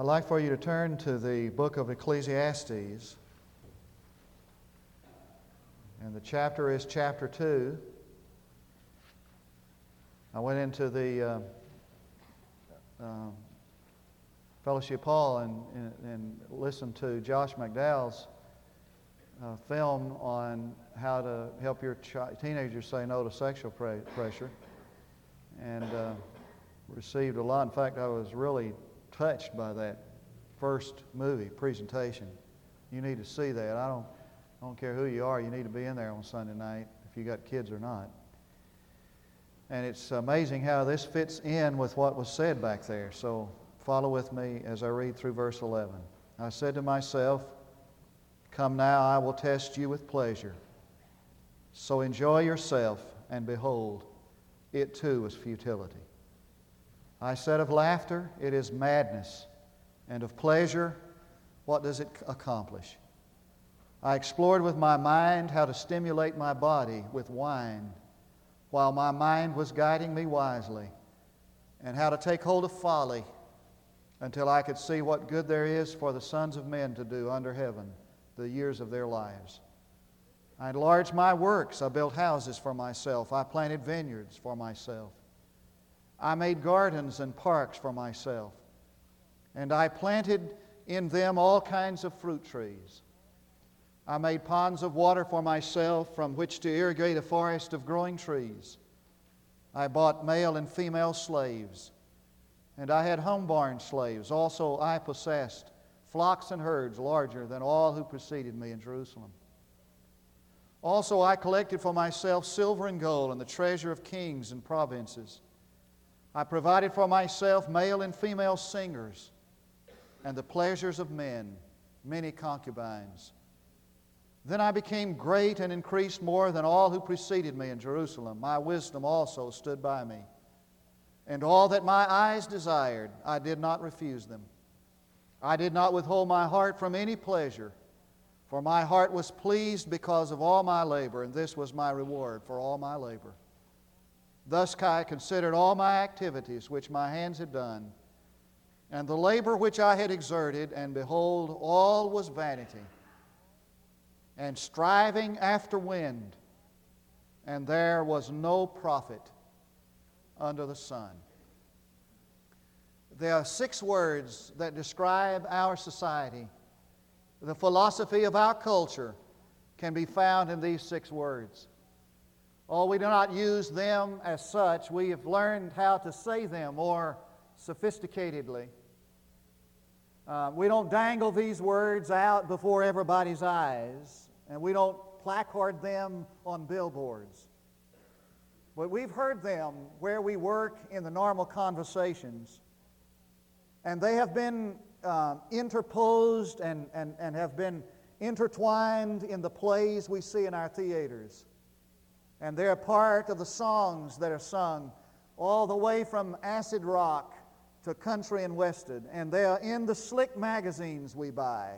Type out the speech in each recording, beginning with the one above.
I'd like for you to turn to the book of Ecclesiastes. And the chapter is chapter 2. I went into the uh, uh, Fellowship Hall and, and, and, listened to Josh McDowell's uh, film on how to help your chi- teenagers say no to sexual pre- pressure. And uh, received a lot. In fact, I was really touched by that first movie presentation. You need to see that. I don't, I don't care who you are, you need to be in there on Sunday night if you got kids or not. And it's amazing how this fits in with what was said back there. So follow with me as I read through verse 11. I said to myself, Come now, I will test you with pleasure. So enjoy yourself, and behold, it too is futility. I said of laughter, it is madness, and of pleasure, what does it accomplish? I explored with my mind how to stimulate my body with wine while my mind was guiding me wisely, and how to take hold of folly until I could see what good there is for the sons of men to do under heaven the years of their lives. I enlarged my works. I built houses for myself. I planted vineyards for myself. I made gardens and parks for myself, and I planted in them all kinds of fruit trees. I made ponds of water for myself from which to irrigate a forest of growing trees. I bought male and female slaves, and I had home-born slaves. Also, I possessed flocks and herds larger than all who preceded me in Jerusalem. Also, I collected for myself silver and gold and the treasure of kings and provinces. I provided for myself male and female singers and the pleasures of men, many concubines. Then I became great and increased more than all who preceded me in Jerusalem. My wisdom also stood by me. And all that my eyes desired, I did not refuse them. I did not withhold my heart from any pleasure, for my heart was pleased because of all my labor, and this was my reward for all my labor. Thus I considered all my activities which my hands had done, and the labor which I had exerted, and behold, all was vanity, and striving after wind, and there was no profit under the sun. There are six words that describe our society. The philosophy of our culture can be found in these six words. Oh, we do not use them as such. We have learned how to say them more sophisticatedly. Uh, we don't dangle these words out before everybody's eyes, and we don't placard them on billboards. But we've heard them where we work in the normal conversations, and they have been uh, interposed and, and, and have been intertwined in the plays we see in our theaters. And they're part of the songs that are sung all the way from acid rock to country and western. And they are in the slick magazines we buy.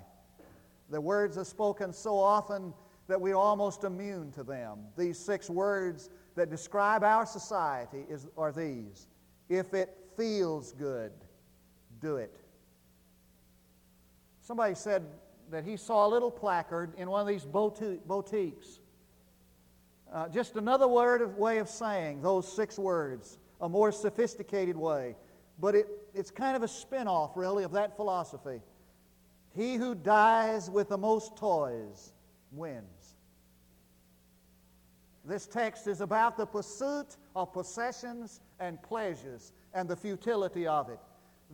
The words are spoken so often that we're almost immune to them. These six words that describe our society is, are these If it feels good, do it. Somebody said that he saw a little placard in one of these boutiques uh, just another word of way of saying those six words, a more sophisticated way. But it, it's kind of a spin off, really, of that philosophy. He who dies with the most toys wins. This text is about the pursuit of possessions and pleasures and the futility of it.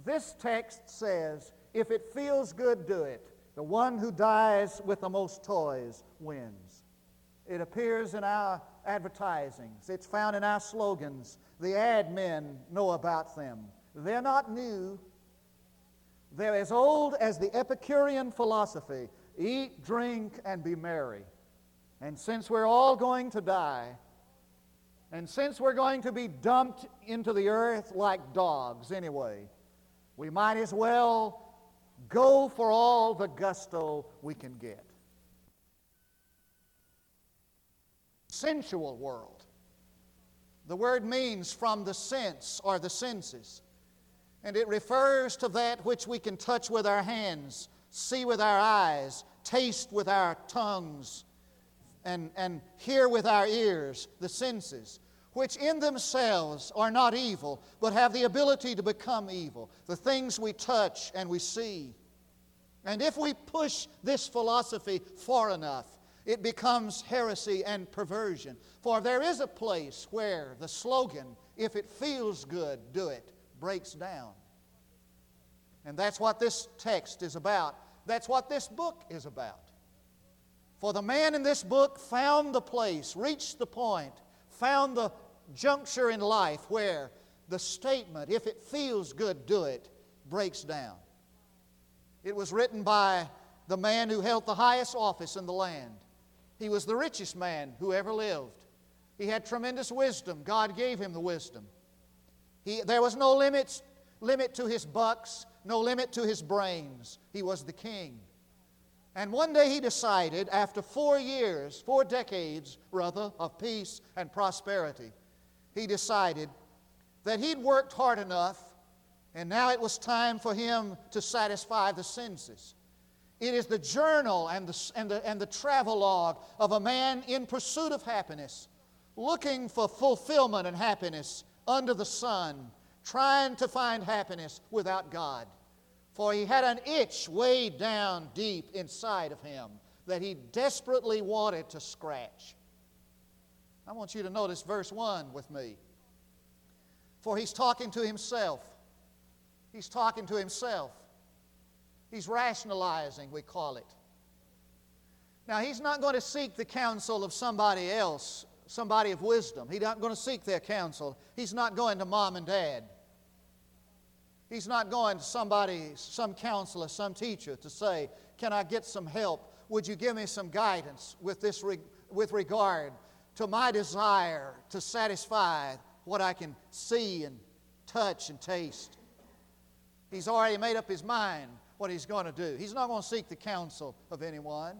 This text says, if it feels good, do it. The one who dies with the most toys wins. It appears in our advertisings. It's found in our slogans. The ad men know about them. They're not new. They're as old as the Epicurean philosophy eat, drink, and be merry. And since we're all going to die, and since we're going to be dumped into the earth like dogs anyway, we might as well go for all the gusto we can get. Sensual world. The word means from the sense or the senses. And it refers to that which we can touch with our hands, see with our eyes, taste with our tongues, and, and hear with our ears, the senses, which in themselves are not evil, but have the ability to become evil. The things we touch and we see. And if we push this philosophy far enough, it becomes heresy and perversion. For there is a place where the slogan, if it feels good, do it, breaks down. And that's what this text is about. That's what this book is about. For the man in this book found the place, reached the point, found the juncture in life where the statement, if it feels good, do it, breaks down. It was written by the man who held the highest office in the land. He was the richest man who ever lived. He had tremendous wisdom. God gave him the wisdom. He, there was no limits, limit to his bucks, no limit to his brains. He was the king. And one day he decided, after four years, four decades rather, of peace and prosperity, he decided that he'd worked hard enough and now it was time for him to satisfy the senses. It is the journal and the, and, the, and the travelogue of a man in pursuit of happiness, looking for fulfillment and happiness under the sun, trying to find happiness without God. For he had an itch way down deep inside of him that he desperately wanted to scratch. I want you to notice verse 1 with me. For he's talking to himself. He's talking to himself. He's rationalizing, we call it. Now, he's not going to seek the counsel of somebody else, somebody of wisdom. He's not going to seek their counsel. He's not going to mom and dad. He's not going to somebody, some counselor, some teacher to say, Can I get some help? Would you give me some guidance with, this re- with regard to my desire to satisfy what I can see and touch and taste? He's already made up his mind what he's going to do. He's not going to seek the counsel of anyone.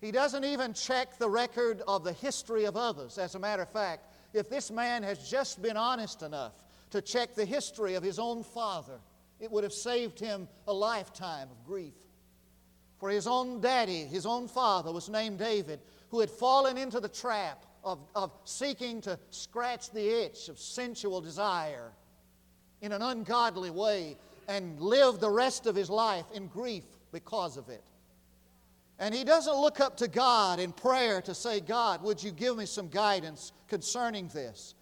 He doesn't even check the record of the history of others. As a matter of fact, if this man has just been honest enough to check the history of his own father, it would have saved him a lifetime of grief. For his own daddy, his own father, was named David, who had fallen into the trap of, of seeking to scratch the itch of sensual desire in an ungodly way and live the rest of his life in grief because of it. And he doesn't look up to God in prayer to say, God, would you give me some guidance concerning this?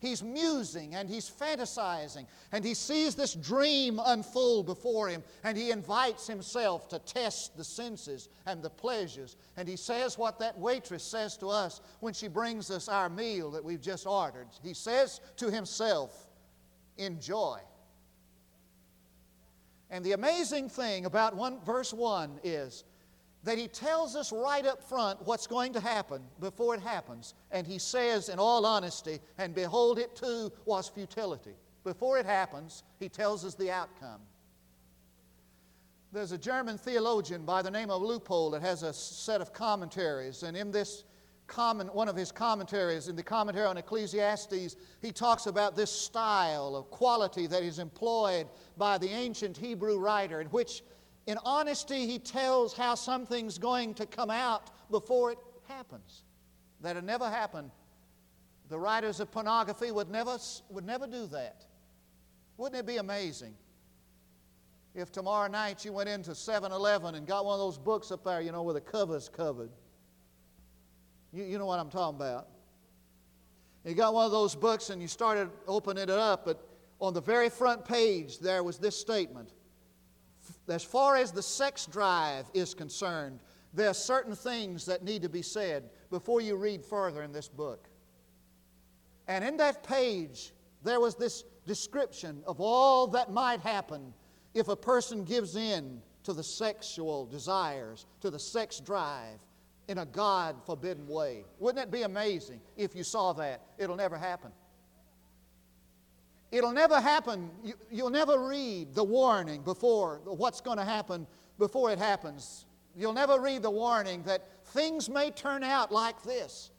He's musing and he's fantasizing and he sees this dream unfold before him and he invites himself to test the senses and the pleasures. And he says what that waitress says to us when she brings us our meal that we've just ordered. He says to himself, enjoy. And the amazing thing about one, verse 1 is that he tells us right up front what's going to happen before it happens. And he says, in all honesty, and behold, it too was futility. Before it happens, he tells us the outcome. There's a German theologian by the name of Leupold that has a set of commentaries, and in this One of his commentaries, in the commentary on Ecclesiastes, he talks about this style of quality that is employed by the ancient Hebrew writer, in which, in honesty, he tells how something's going to come out before it happens. That it never happened. The writers of pornography would never, would never do that. Wouldn't it be amazing if tomorrow night you went into 7 Eleven and got one of those books up there, you know, where the cover's covered? You, you know what I'm talking about. You got one of those books and you started opening it up, but on the very front page there was this statement. As far as the sex drive is concerned, there are certain things that need to be said before you read further in this book. And in that page, there was this description of all that might happen if a person gives in to the sexual desires, to the sex drive, in a God forbidden way. Wouldn't it be amazing if you saw that? It'll never happen. It'll never happen. You, will never read the warning before what's going to happen before it happens. You'll never read the warning that things may turn out like this.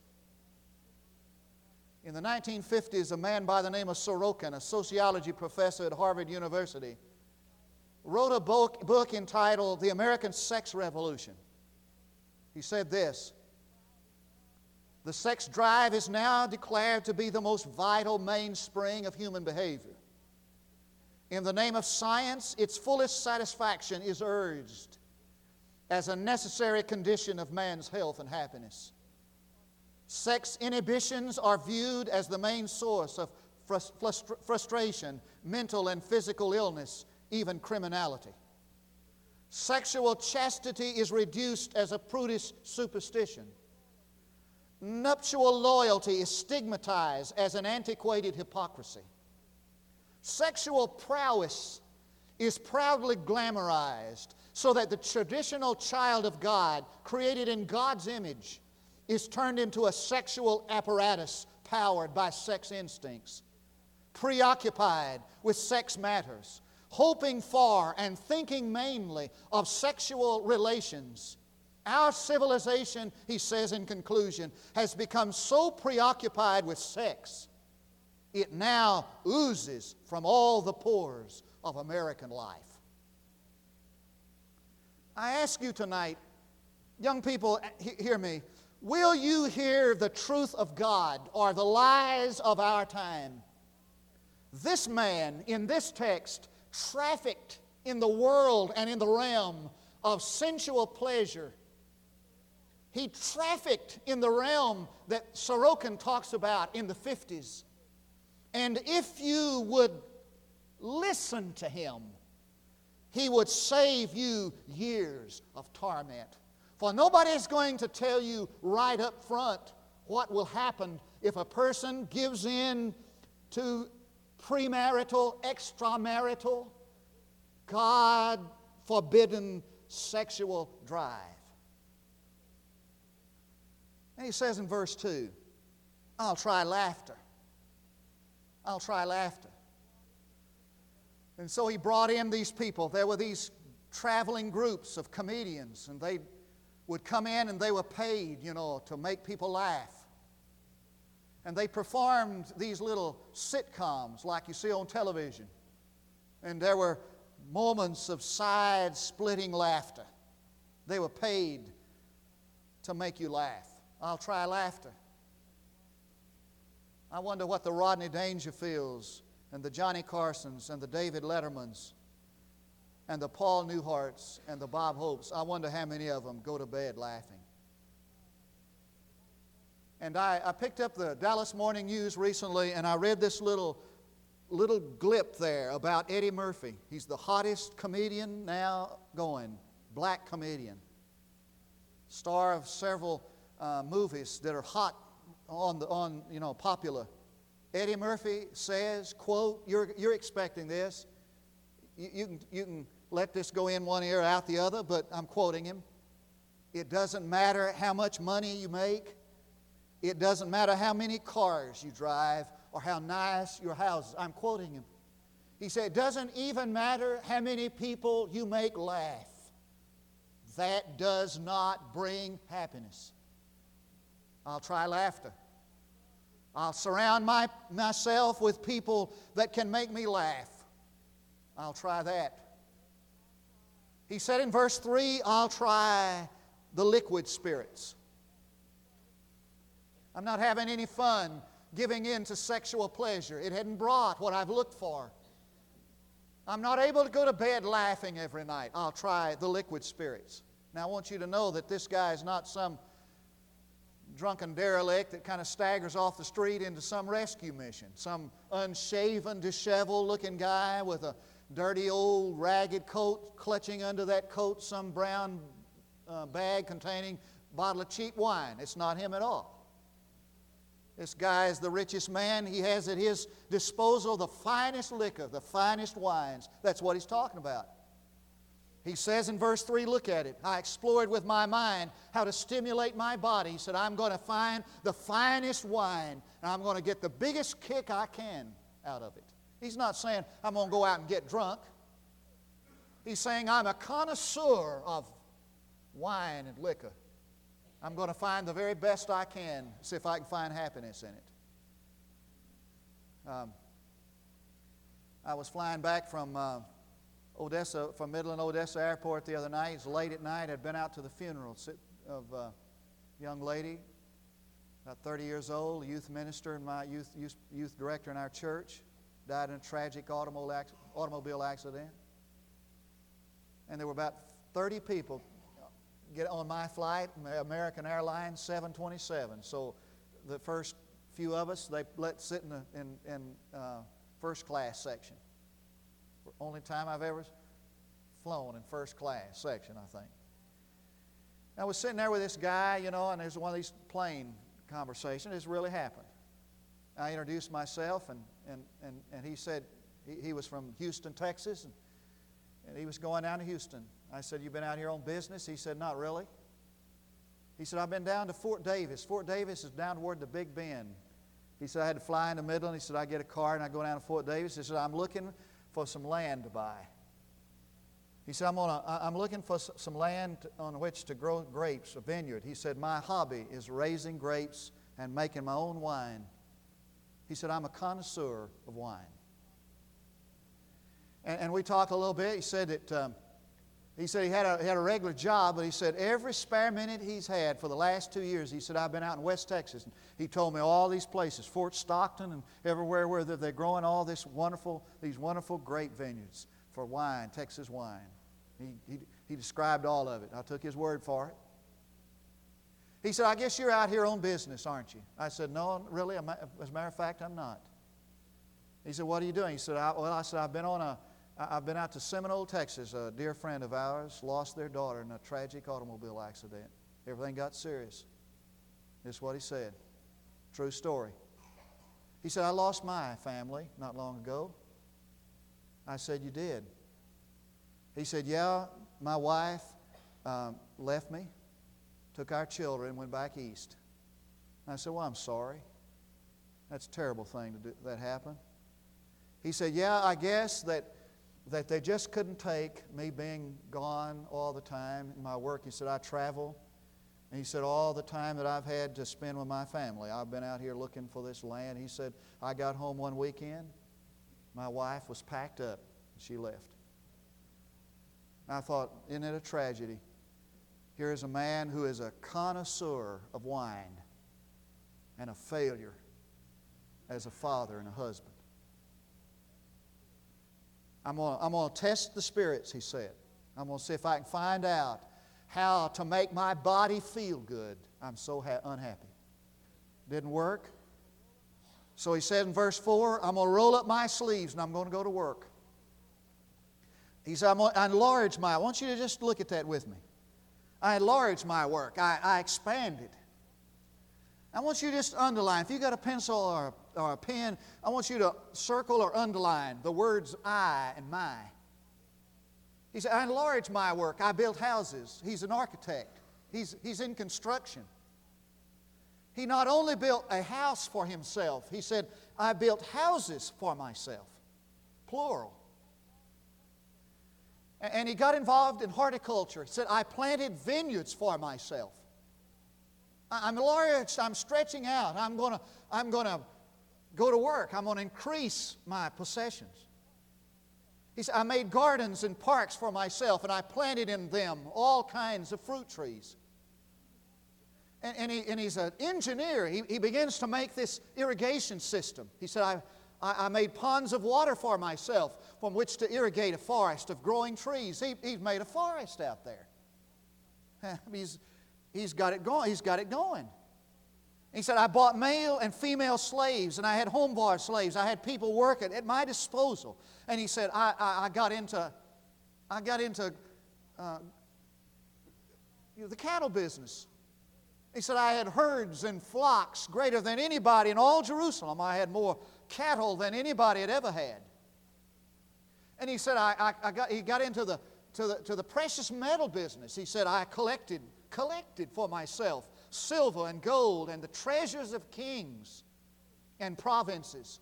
In the 1950s, a man by the name of Sorokin, a sociology professor at Harvard University, wrote a book, book entitled The American Sex Revolution. He said this The sex drive is now declared to be the most vital mainspring of human behavior. In the name of science, its fullest satisfaction is urged as a necessary condition of man's health and happiness. Sex inhibitions are viewed as the main source of frustration, mental and physical illness, even criminality. Sexual chastity is reduced as a prudish superstition. Nuptial loyalty is stigmatized as an antiquated hypocrisy. Sexual prowess is proudly glamorized so that the traditional child of God, created in God's image, is turned into a sexual apparatus powered by sex instincts, preoccupied with sex matters, hoping for and thinking mainly of sexual relations. Our civilization, he says in conclusion, has become so preoccupied with sex it now oozes from all the pores of American life. I ask you tonight, young people, eh, hear me. Will you hear the truth of God or the lies of our time? This man in this text trafficked in the world and in the realm of sensual pleasure. He trafficked in the realm that Sorokin talks about in the 50s. And if you would listen to him, he would save you years of torment. For nobody is going to tell you right up front what will happen if a person gives in to premarital, extramarital, God forbidden sexual drive. And he says in verse 2 I'll try laughter. I'll try laughter. And so he brought in these people. There were these traveling groups of comedians, and they would come in and they were paid, you know, to make people laugh. And they performed these little sitcoms like you see on television. And there were moments of side splitting laughter. They were paid to make you laugh. I'll try laughter. I wonder what the Rodney Dangerfields and the Johnny Carsons and the David Lettermans and the Paul Newharts and the Bob Hopes, I wonder how many of them go to bed laughing. And I, I picked up the Dallas Morning News recently and I read this little, little glip there about Eddie Murphy. He's the hottest comedian now going, black comedian. Star of several uh, movies that are hot on, the, on you know, popular. Eddie Murphy says, quote, you're, you're expecting this. You, you, can, you can let this go in one ear, out the other, but I'm quoting him. It doesn't matter how much money you make. It doesn't matter how many cars you drive or how nice your house. I'm quoting him. He said, It doesn't even matter how many people you make laugh. That does not bring happiness. I'll try laughter. I'll surround my, myself with people that can make me laugh. I'll try that. He said in verse 3, I'll try the liquid spirits. I'm not having any fun giving in to sexual pleasure. It hadn't brought what I've looked for. I'm not able to go to bed laughing every night. I'll try the liquid spirits. Now, I want you to know that this guy is not some drunken derelict that kind of staggers off the street into some rescue mission. Some unshaven, disheveled looking guy with a dirty old ragged coat, clutching under that coat some brown uh, bag containing a bottle of cheap wine. It's not him at all. This guy is the richest man. He has at his disposal the finest liquor, the finest wines. That's what he's talking about. He says in verse 3, look at it. I explored with my mind how to stimulate my body. He said, I'm going to find the finest wine and I'm going to get the biggest kick I can out of it. He's not saying I'm going to go out and get drunk. He's saying I'm a connoisseur of wine and liquor. I'm going to find the very best I can, see if I can find happiness in it. Um, I was flying back from uh, Odessa, from Midland Odessa Airport the other night. It was late at night. I'd been out to the funeral of a young lady, about 30 years old, youth minister and my youth, youth, youth director in our church. Died in a tragic automobile accident. And there were about 30 people get on my flight, American Airlines 727. So the first few of us, they let sit in the in, in, uh, first class section. Only time I've ever flown in first class section, I think. I was sitting there with this guy, you know, and there's one of these plane conversations. This really happened. I introduced myself, and, and, and, and he said he, he was from Houston, Texas, and, and he was going down to Houston. I said, "You've been out here on business? He said, Not really. He said, I've been down to Fort Davis. Fort Davis is down toward the Big Bend. He said, I had to fly into Midland. He said, I get a car and I go down to Fort Davis. He said, I'm looking for some land to buy. He said, I'm, gonna, I'm looking for some land on which to grow grapes, a vineyard. He said, My hobby is raising grapes and making my own wine. He said, I'm a connoisseur of wine. And, and we talked a little bit. He said that. Um, he said he had, a, he had a regular job, but he said every spare minute he's had for the last two years, he said, I've been out in West Texas. And he told me all these places, Fort Stockton and everywhere where they're growing all this wonderful, these wonderful grape vineyards for wine, Texas wine. He, he, he described all of it. I took his word for it. He said, I guess you're out here on business, aren't you? I said, No, really. As a matter of fact, I'm not. He said, What are you doing? He said, Well, I said, I've been on a I've been out to Seminole, Texas. A dear friend of ours lost their daughter in a tragic automobile accident. Everything got serious. This is what he said. True story. He said, I lost my family not long ago. I said, You did. He said, Yeah, my wife um, left me, took our children, went back east. I said, Well, I'm sorry. That's a terrible thing to do, that happened. He said, Yeah, I guess that that they just couldn't take me being gone all the time in my work. He said, I travel. And he said, All the time that I've had to spend with my family, I've been out here looking for this land. He said, I got home one weekend, my wife was packed up, and she left. I thought, Isn't it a tragedy? Here is a man who is a connoisseur of wine and a failure as a father and a husband. I'm going I'm to test the spirits, he said. I'm going to see if I can find out how to make my body feel good. I'm so ha- unhappy. Didn't work. So he said in verse 4, I'm going to roll up my sleeves and I'm going to go to work. He said, I'm going to enlarge my, I want you to just look at that with me. I enlarge my work, I, I expand it. I want you to just underline. If you got a pencil or a, or a pen, I want you to circle or underline the words I and my. He said, I enlarged my work. I built houses. He's an architect, he's, he's in construction. He not only built a house for himself, he said, I built houses for myself, plural. And he got involved in horticulture. He said, I planted vineyards for myself. I'm large, I'm stretching out. I'm going to I'm to go to work. I'm going to increase my possessions. He said, I made gardens and parks for myself, and I planted in them all kinds of fruit trees. And, and, he, and he's an engineer. He, he begins to make this irrigation system. He said, I, I, I made ponds of water for myself from which to irrigate a forest of growing trees. He, he's made a forest out there. he's, He's got it going. He's got it going. He said, I bought male and female slaves, and I had home bar slaves. I had people working at my disposal. And he said, I, I, I got into, I got into uh, you know, the cattle business. He said, I had herds and flocks greater than anybody in all Jerusalem. I had more cattle than anybody had ever had. And he said, I, I, I got, he got into the, to the, to the precious metal business. He said, I collected collected for myself silver and gold and the treasures of kings and provinces.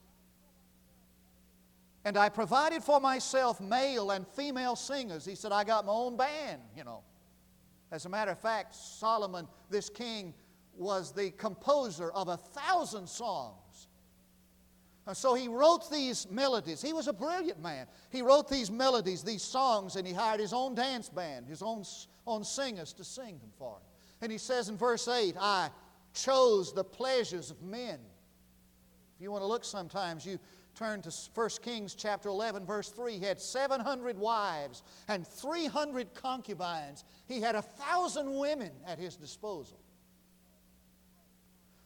And I provided for myself male and female singers. He said, I got my own band, you know. As a matter of fact, Solomon, this king, was the composer of a thousand songs. And so he wrote these melodies. He was a brilliant man. He wrote these melodies, these songs, and he hired his own dance band, his own, own singers to sing them for him. And he says in verse 8, I chose the pleasures of men. If you want to look sometimes, you turn to 1 Kings chapter 11, verse 3. He had 700 wives and 300 concubines. He had a thousand women at his disposal.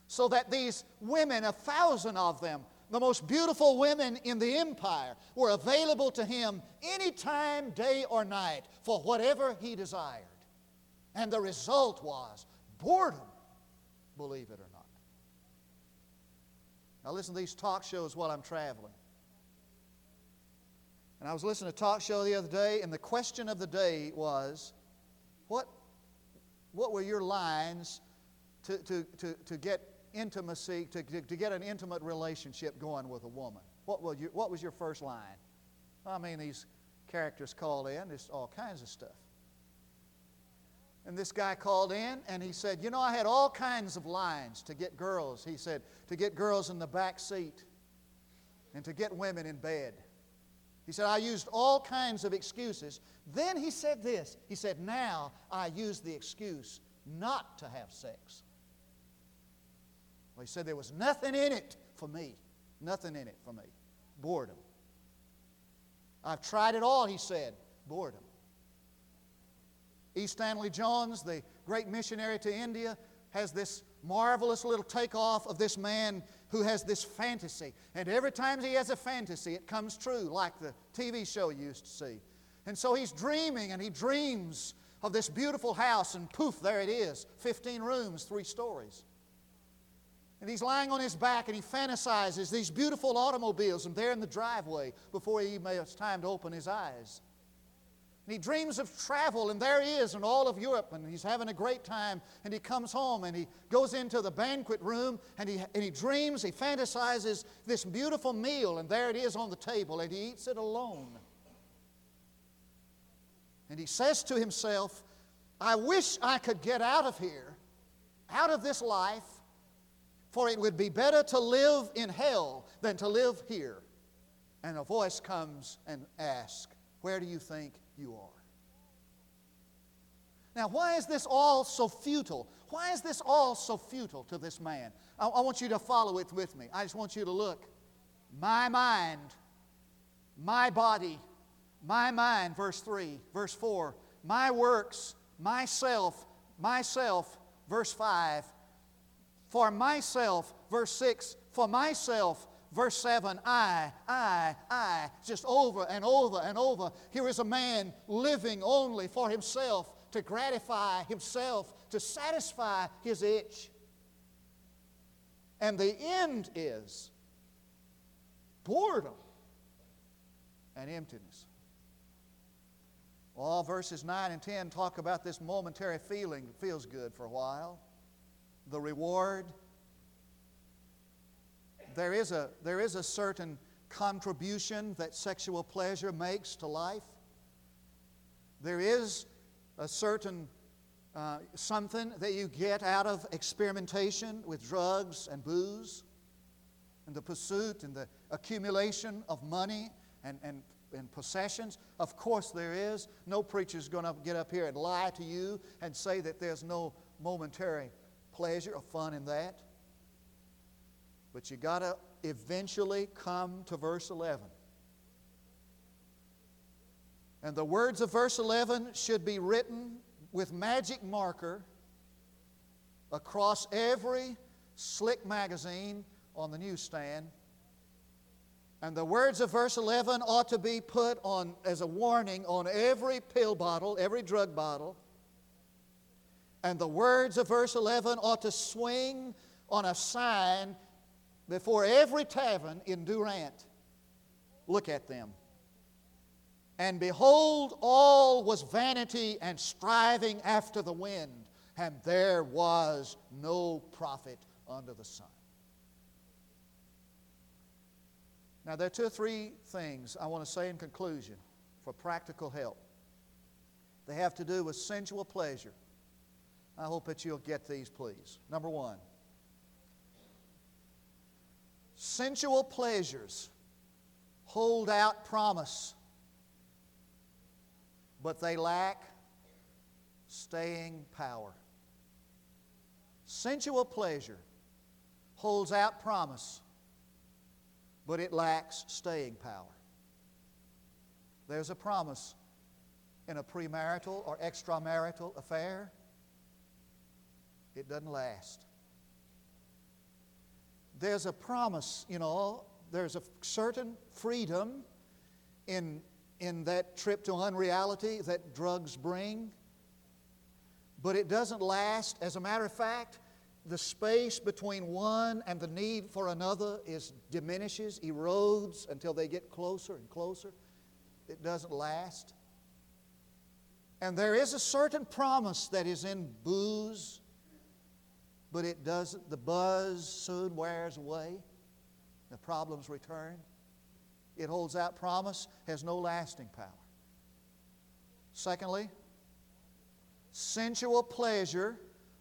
So that these women, a thousand of them, the most beautiful women in the empire, were available to him anytime, day or night, for whatever he desired. And the result was boredom, believe it or not. Now, listen to these talk shows while I'm traveling. And I was listening to a talk show the other day, and the question of the day was what, what were your lines to, to, to, to get intimacy, to, to, to get an intimate relationship going with a woman? What was your, what was your first line? I mean, these characters call in, there's all kinds of stuff. And this guy called in and he said, You know, I had all kinds of lines to get girls. He said, to get girls in the back seat and to get women in bed. He said, I used all kinds of excuses. Then he said this He said, Now I use the excuse not to have sex. Well, he said, There was nothing in it for me. Nothing in it for me. Boredom. I've tried it all, he said. Boredom. E. Stanley Jones, the great missionary to India, has this marvelous little takeoff of this man who has this fantasy. And every time he has a fantasy, it comes true, like the TV show you used to see. And so he's dreaming and he dreams of this beautiful house, and poof, there it is 15 rooms, three stories. And he's lying on his back and he fantasizes these beautiful automobiles, and they're in the driveway before he even has time to open his eyes. And he dreams of travel, and there he is in all of Europe, and he's having a great time. And he comes home and he goes into the banquet room and he, and he dreams, he fantasizes this beautiful meal, and there it is on the table, and he eats it alone. And he says to himself, I wish I could get out of here, out of this life, for it would be better to live in hell than to live here. And a voice comes and asks, Where do you think you are. Now, why is this all so futile? Why is this all so futile to this man? I, I, want you to follow it with me. I just want you to look. My mind, my body, my mind, verse 3, verse 4, my works, myself, myself, verse 5, for myself, verse 6, for myself, Verse 7 I, I, I, just over and over and over. Here is a man living only for himself, to gratify himself, to satisfy his itch. And the end is boredom and emptiness. All verses 9 and 10 talk about this momentary feeling that feels good for a while. The reward there is a, there is a certain contribution that sexual pleasure makes to life. There is a certain uh, something that you get out of experimentation with drugs and booze and the pursuit and the accumulation of money and, and, and possessions. Of course, there is. No preacher is going to get up here and lie to you and say that there's no momentary pleasure or fun in that. But you got to eventually come to verse 11. And the words of verse 11 should be written with magic marker across every slick magazine on the newsstand. And the words of verse 11 ought to be put on as a warning on every pill bottle, every drug bottle. And the words of verse 11 ought to swing on a sign before every tavern in Durant. Look at them. And behold, all was vanity and striving after the wind, and there was no profit under the sun. Now, there are two or three things I want to say in conclusion for practical help. They have to do with sensual pleasure. I hope that you'll get these, please. Number one, Sensual pleasures hold out promise, but they lack staying power. Sensual pleasure holds out promise, but it lacks staying power. There's a promise in a premarital or extramarital affair, it doesn't last. There's a promise, you know, there's a certain freedom in, in that trip to unreality that drugs bring, but it doesn't last. As a matter of fact, the space between one and the need for another is diminishes, erodes until they get closer and closer. It doesn't last. And there is a certain promise that is in booze, but it doesn't, the buzz soon wears away. The problems return. It holds out promise, has no lasting power. Secondly, sensual pleasure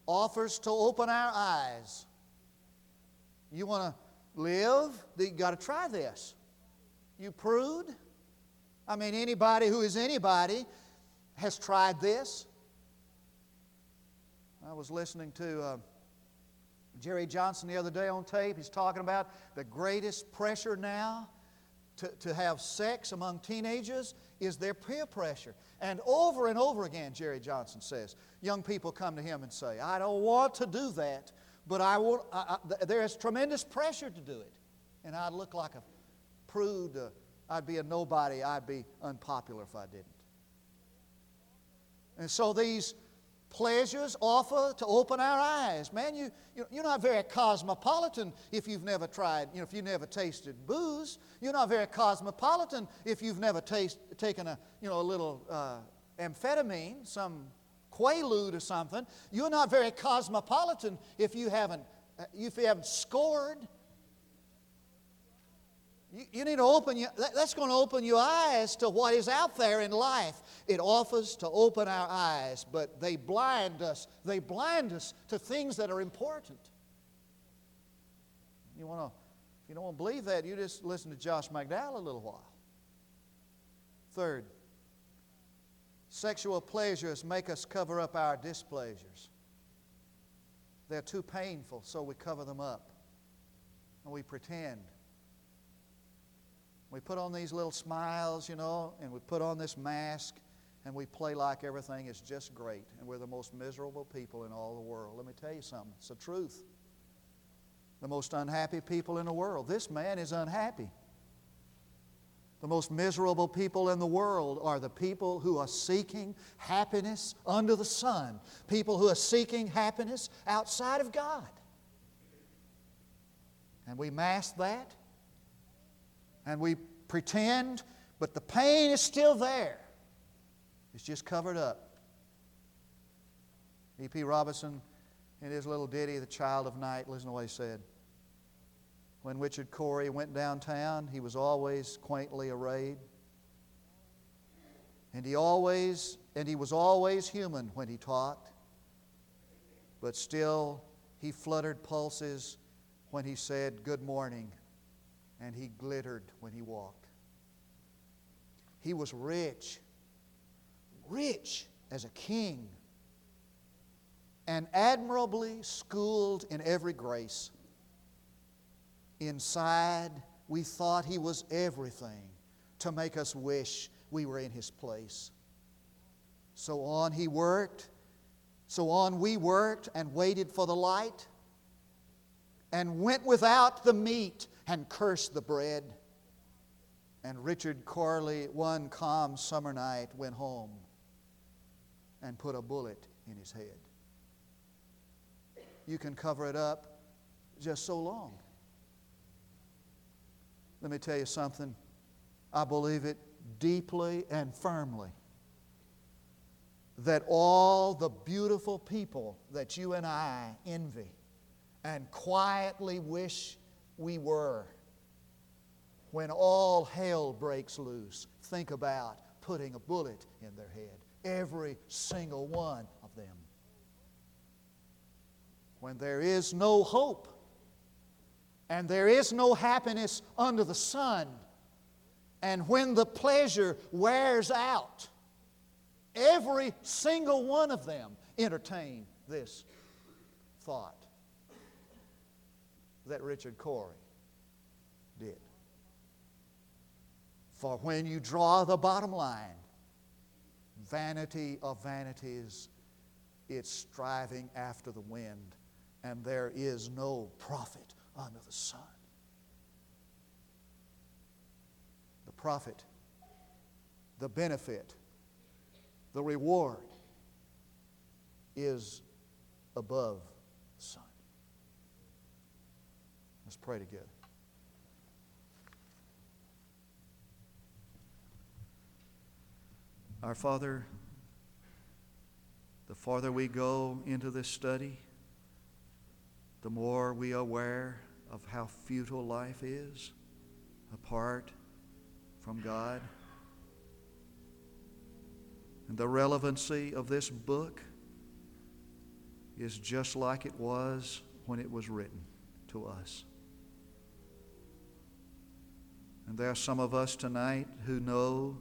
offers to open our eyes. You want to live? You got to try this. You prude? I mean, anybody who is anybody has tried this. I was listening to uh, Jerry Johnston the other day on tape. He's talking about the greatest pressure now to, to have sex among teenagers is their peer pressure. And over and over again, Jerry Johnston says, young people come to him and say, I don't want to do that, but I want, I, I, there is tremendous pressure to do it. And I'd look like a prude, uh, I'd be a nobody, I'd be unpopular if I didn't. And so these pleasures offer to open our eyes. Man, you, you're not very cosmopolitan if you've never tried, you know, if you've never tasted booze. You're not very cosmopolitan if you've never taste, taken a, you know, a little uh, amphetamine, some quaalude or something. You're not very cosmopolitan if you haven't, uh, if you haven't scored. You, you need to open your, that, that's going to open your eyes to what is out there in life. It offers to open our eyes, but they blind us. They blind us to things that are important. You want to, if you don't want to believe that, you just listen to Josh McDowell a little while. Third, sexual pleasures make us cover up our displeasures. They're too painful, so we cover them up and we pretend. We put on these little smiles, you know, and we put on this mask and we play like everything is just great and we're the most miserable people in all the world. Let me tell you something, it's the truth. The most unhappy people in the world. This man is unhappy. The most miserable people in the world are the people who are seeking happiness under the sun, people who are seeking happiness outside of God. And we mask that and we pretend, but the pain is still there. It's just covered up. E.P. Robinson, in his little ditty, The Child of Night, listen to what he said. When Richard Cory went downtown, he was always quaintly arrayed. And he always, and he was always human when he talked. But still, he fluttered pulses when he said, Good morning and he glittered when he walked. He was rich, rich as a king, and admirably schooled in every grace. Inside, we thought he was everything to make us wish we were in his place. So on he worked, so on we worked and waited for the light and went without the meat and cursed the bread. And Richard Cory, one calm summer night, went home and put a bullet in his head. You can cover it up just so long. Let me tell you something. I believe it deeply and firmly that all the beautiful people that you and I envy and quietly wish we were. When all hell breaks loose, think about putting a bullet in their head. Every single one of them. When there is no hope And there is no happiness under the sun. And when the pleasure wears out, every single one of them entertain this thought that Richard Cory did. For when you draw the bottom line, vanity of vanities, it's striving after the wind, and there is no profit under the sun. The profit, the benefit, the reward is above the sun. Let's pray together. Our Father, the farther we go into this study, the more we are aware of how futile life is apart from God. And the relevancy of this book is just like it was when it was written to us. And there are some of us tonight who know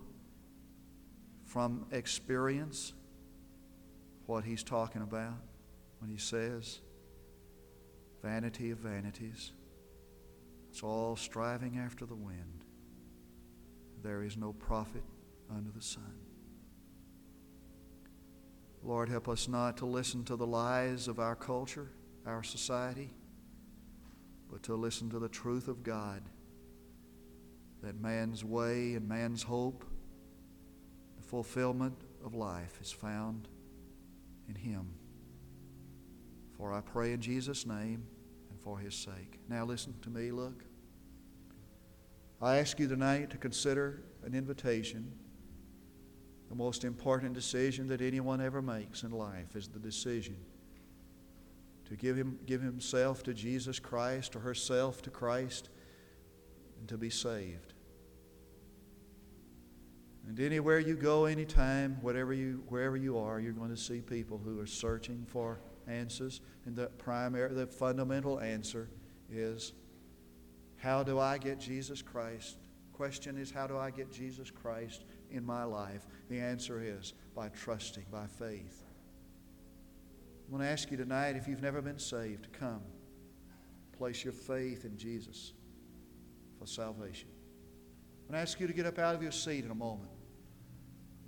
from experience what he's talking about when he says, vanity of vanities. It's all striving after the wind. There is no profit under the sun. Lord, help us not to listen to the lies of our culture, our society, but to listen to the truth of God that man's way and man's hope, the fulfillment of life is found in Him. For I pray in Jesus' name and for His sake. Now listen to me, look. I ask you tonight to consider an invitation. The most important decision that anyone ever makes in life is the decision to give, him, give himself to Jesus Christ or herself to Christ and to be saved. And anywhere you go, anytime, whatever you, wherever you are, you're going to see people who are searching for answers. And the primary, the fundamental answer is, how do I get Jesus Christ? Question is, how do I get Jesus Christ in my life? The answer is by trusting, by faith. I'm going to ask you tonight, if you've never been saved, come. Place your faith in Jesus for salvation. I'm going to ask you to get up out of your seat in a moment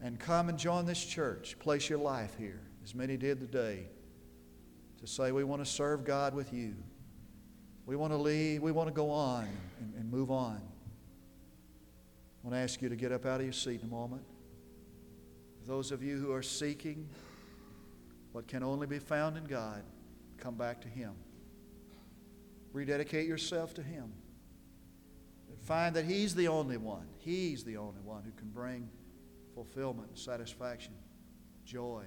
and come and join this church. Place your life here, as many did today, to say, We want to serve God with you. We want to leave, we want to go on and, and move on. I want to ask you to get up out of your seat in a moment. Those of you who are seeking what can only be found in God, come back to Him. Rededicate yourself to Him. Find that He's the only one. He's the only one who can bring fulfillment, satisfaction, joy.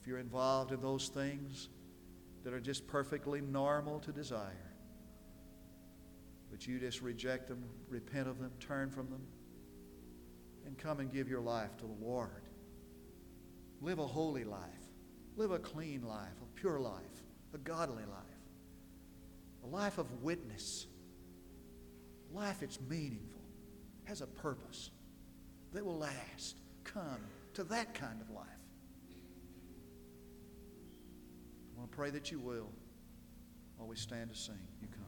If you're involved in those things that are just perfectly normal to desire, but you just reject them, repent of them, turn from them, and come and give your life to the Lord. Live a holy life. Live a clean life, a pure life, a godly life, a life of witness, life that's meaningful, has a purpose that will last. Come to that kind of life. I want to pray that you will we stand to sing. You come.